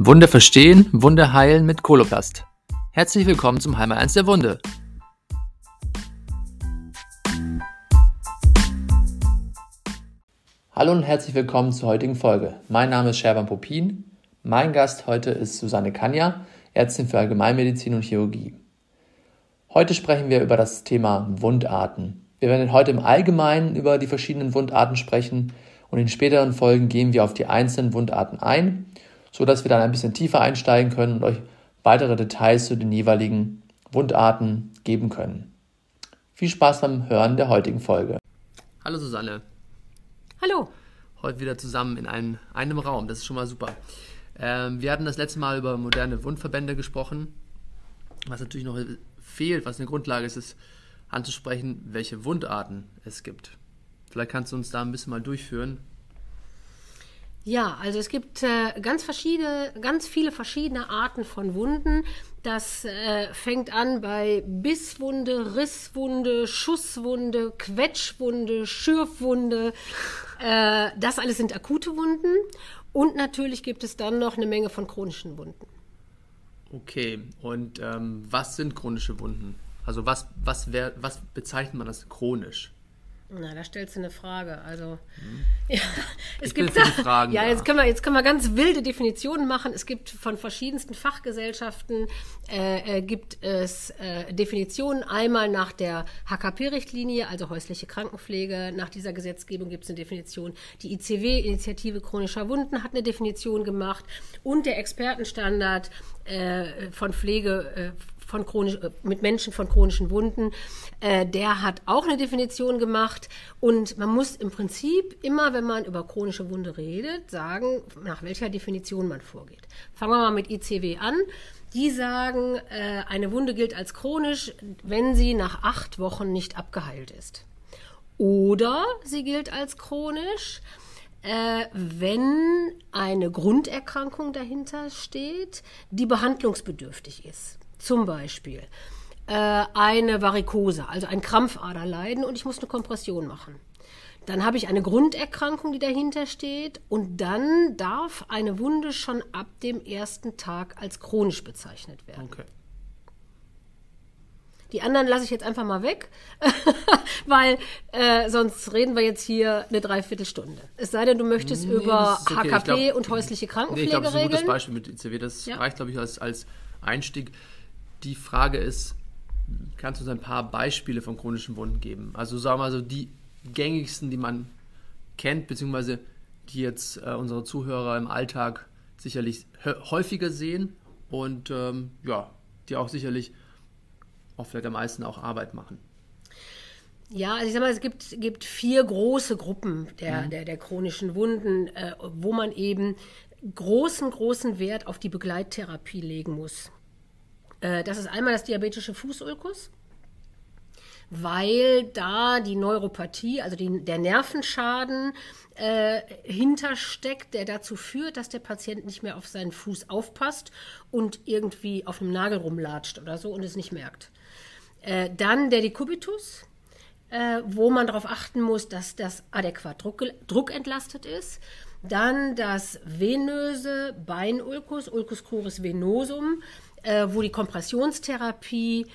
Wunde verstehen, Wunde heilen mit Koloplast. Herzlich willkommen zum Heimer 1 der Wunde. Hallo und herzlich willkommen zur heutigen Folge. Mein Name ist Sherban Popin. Mein Gast heute ist Susanne Kanja, Ärztin für Allgemeinmedizin und Chirurgie. Heute sprechen wir über das Thema Wundarten. Wir werden heute im Allgemeinen über die verschiedenen Wundarten sprechen und in späteren Folgen gehen wir auf die einzelnen Wundarten ein so dass wir dann ein bisschen tiefer einsteigen können und euch weitere Details zu den jeweiligen Wundarten geben können. Viel Spaß beim Hören der heutigen Folge. Hallo Susanne. Hallo. Heute wieder zusammen in einem, einem Raum, das ist schon mal super. Ähm, wir hatten das letzte Mal über moderne Wundverbände gesprochen. Was natürlich noch fehlt, was eine Grundlage ist, ist anzusprechen, welche Wundarten es gibt. Vielleicht kannst du uns da ein bisschen mal durchführen, ja, also es gibt äh, ganz verschiedene, ganz viele verschiedene Arten von Wunden. Das äh, fängt an bei Bisswunde, Risswunde, Schusswunde, Quetschwunde, Schürfwunde. Äh, das alles sind akute Wunden. Und natürlich gibt es dann noch eine Menge von chronischen Wunden. Okay, und ähm, was sind chronische Wunden? Also was, was, wär, was bezeichnet man als chronisch? Na, da stellst du eine Frage. Also, hm. ja, es ich gibt da, Fragen, ja, jetzt können wir jetzt können wir ganz wilde Definitionen machen. Es gibt von verschiedensten Fachgesellschaften äh, äh, gibt es äh, Definitionen. Einmal nach der HKP-Richtlinie, also häusliche Krankenpflege. Nach dieser Gesetzgebung gibt es eine Definition. Die ICW, Initiative chronischer Wunden, hat eine Definition gemacht und der Expertenstandard äh, von Pflege äh, von chronisch, äh, mit Menschen von chronischen Wunden, äh, der hat auch eine Definition gemacht. Und man muss im Prinzip immer, wenn man über chronische Wunde redet, sagen, nach welcher Definition man vorgeht. Fangen wir mal mit ICW an. Die sagen, äh, eine Wunde gilt als chronisch, wenn sie nach acht Wochen nicht abgeheilt ist. Oder sie gilt als chronisch, äh, wenn eine Grunderkrankung dahinter steht, die behandlungsbedürftig ist. Zum Beispiel äh, eine Varikose, also ein Krampfaderleiden und ich muss eine Kompression machen. Dann habe ich eine Grunderkrankung, die dahinter steht und dann darf eine Wunde schon ab dem ersten Tag als chronisch bezeichnet werden. Okay. Die anderen lasse ich jetzt einfach mal weg, weil äh, sonst reden wir jetzt hier eine Dreiviertelstunde. Es sei denn, du möchtest nee, über okay. HKP glaub, und häusliche Krankenpflege nee, ich glaub, das ist ein gutes Beispiel mit ICW. Das ja. reicht, glaube ich, als, als Einstieg die Frage ist, kannst du uns ein paar Beispiele von chronischen Wunden geben? Also sagen wir mal so die gängigsten, die man kennt, beziehungsweise die jetzt äh, unsere Zuhörer im Alltag sicherlich häufiger sehen und ähm, ja, die auch sicherlich auch vielleicht am meisten auch Arbeit machen. Ja, also ich sag mal, es gibt, gibt vier große Gruppen der, mhm. der, der chronischen Wunden, äh, wo man eben großen, großen Wert auf die Begleittherapie legen muss. Äh, das ist einmal das diabetische Fußulkus, weil da die Neuropathie, also die, der Nervenschaden äh, hintersteckt, der dazu führt, dass der Patient nicht mehr auf seinen Fuß aufpasst und irgendwie auf einem Nagel rumlatscht oder so und es nicht merkt. Äh, dann der Decubitus, äh, wo man darauf achten muss, dass das adäquat Druck, druckentlastet ist. Dann das venöse Beinulkus, Ulcus cruris venosum, äh, wo die Kompressionstherapie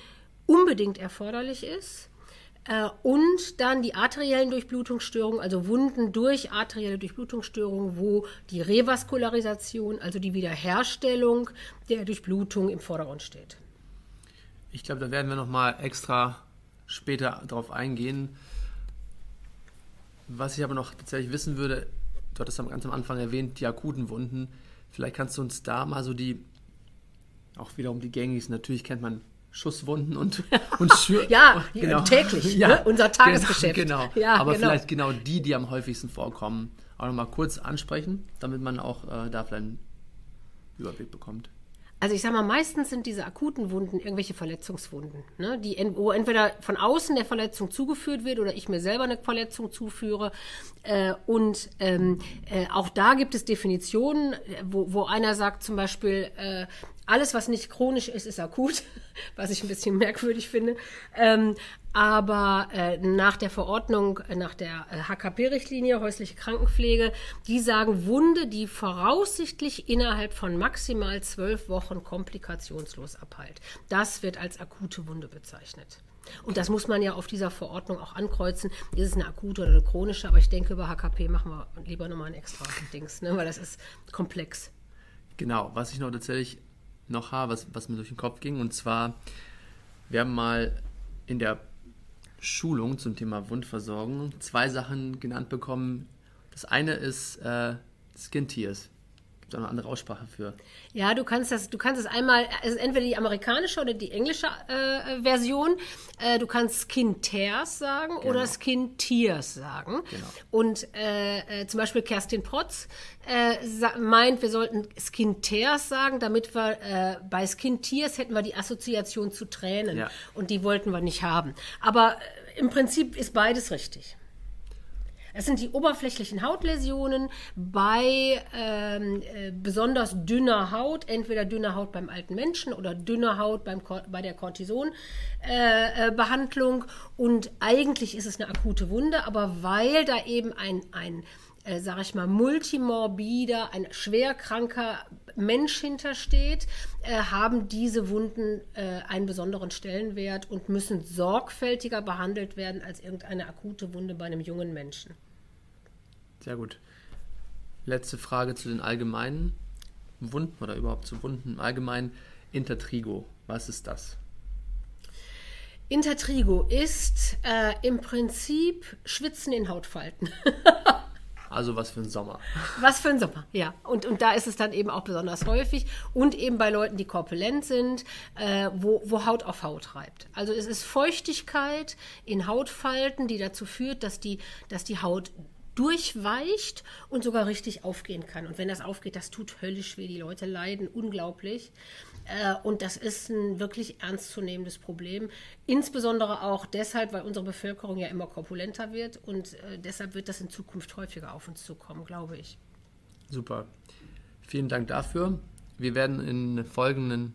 unbedingt erforderlich ist. Äh, und dann die arteriellen Durchblutungsstörungen, also Wunden durch arterielle Durchblutungsstörungen, wo die Revaskularisation, also die Wiederherstellung der Durchblutung im Vordergrund steht. Ich glaube, da werden wir nochmal extra später darauf eingehen. Was ich aber noch tatsächlich wissen würde, du hattest ganz am Anfang erwähnt, die akuten Wunden. Vielleicht kannst du uns da mal so die auch wiederum die gängigsten. Natürlich kennt man Schusswunden und, und Schür Ja, genau. täglich. Ja, ne? Unser Tagesgeschäft. Genau. genau. Ja, Aber genau. vielleicht genau die, die am häufigsten vorkommen, auch nochmal kurz ansprechen, damit man auch äh, da vielleicht einen Überblick bekommt. Also ich sage mal, meistens sind diese akuten Wunden irgendwelche Verletzungswunden, ne? die, wo entweder von außen der Verletzung zugeführt wird oder ich mir selber eine Verletzung zuführe. Äh, und ähm, äh, auch da gibt es Definitionen, wo, wo einer sagt zum Beispiel, äh, alles, was nicht chronisch ist, ist akut, was ich ein bisschen merkwürdig finde. Ähm, aber äh, nach der Verordnung, äh, nach der äh, HKP-Richtlinie, häusliche Krankenpflege, die sagen Wunde, die voraussichtlich innerhalb von maximal zwölf Wochen komplikationslos abheilt. Das wird als akute Wunde bezeichnet. Und das muss man ja auf dieser Verordnung auch ankreuzen. Ist es eine akute oder eine chronische? Aber ich denke, über HKP machen wir lieber nochmal ein extra Dings, ne? weil das ist komplex. Genau, was ich noch tatsächlich noch habe, was, was mir durch den Kopf ging. Und zwar, wir haben mal in der Schulung zum Thema Wundversorgung zwei Sachen genannt bekommen. Das eine ist äh, Skin Tears gibt auch eine andere Aussprache für. Ja, du kannst das, du kannst es einmal, also entweder die amerikanische oder die englische äh, Version. Äh, du kannst Skin Tears sagen genau. oder Skin Tears sagen. Genau. Und äh, äh zum Beispiel Kerstin Protz äh, meint, wir sollten Skin Tears sagen, damit wir äh, bei Skin Tears hätten wir die Assoziation zu Tränen. Ja. Und die wollten wir nicht haben. Aber im Prinzip ist beides richtig. Es sind die oberflächlichen Hautläsionen bei ähm, äh, besonders dünner Haut, entweder dünner Haut beim alten Menschen oder dünner Haut beim, bei der Cortisonbehandlung. Äh, äh und eigentlich ist es eine akute Wunde, aber weil da eben ein, ein äh, sage ich mal, multimorbider, ein schwerkranker Mensch hintersteht, äh, haben diese Wunden äh, einen besonderen Stellenwert und müssen sorgfältiger behandelt werden als irgendeine akute Wunde bei einem jungen Menschen. Sehr gut. Letzte Frage zu den allgemeinen Wunden oder überhaupt zu Wunden im Allgemeinen. Intertrigo, was ist das? Intertrigo ist äh, im Prinzip Schwitzen in Hautfalten. Also was für ein Sommer. Was für ein Sommer, ja. Und, und da ist es dann eben auch besonders häufig und eben bei Leuten, die korpulent sind, äh, wo, wo Haut auf Haut reibt. Also es ist Feuchtigkeit in Hautfalten, die dazu führt, dass die, dass die Haut durchweicht und sogar richtig aufgehen kann. Und wenn das aufgeht, das tut höllisch weh. Die Leute leiden unglaublich. Äh, und das ist ein wirklich ernstzunehmendes Problem. Insbesondere auch deshalb, weil unsere Bevölkerung ja immer korpulenter wird. Und äh, deshalb wird das in Zukunft häufiger auf uns zukommen, glaube ich. Super. Vielen Dank dafür. Wir werden in folgenden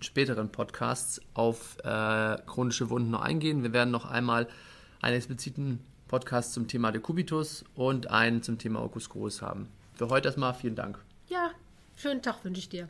späteren Podcasts auf äh, chronische Wunden noch eingehen. Wir werden noch einmal einen expliziten Podcast zum Thema Dekubitus und einen zum Thema Ocus Groß haben. Für heute erstmal vielen Dank. Ja, schönen Tag wünsche ich dir.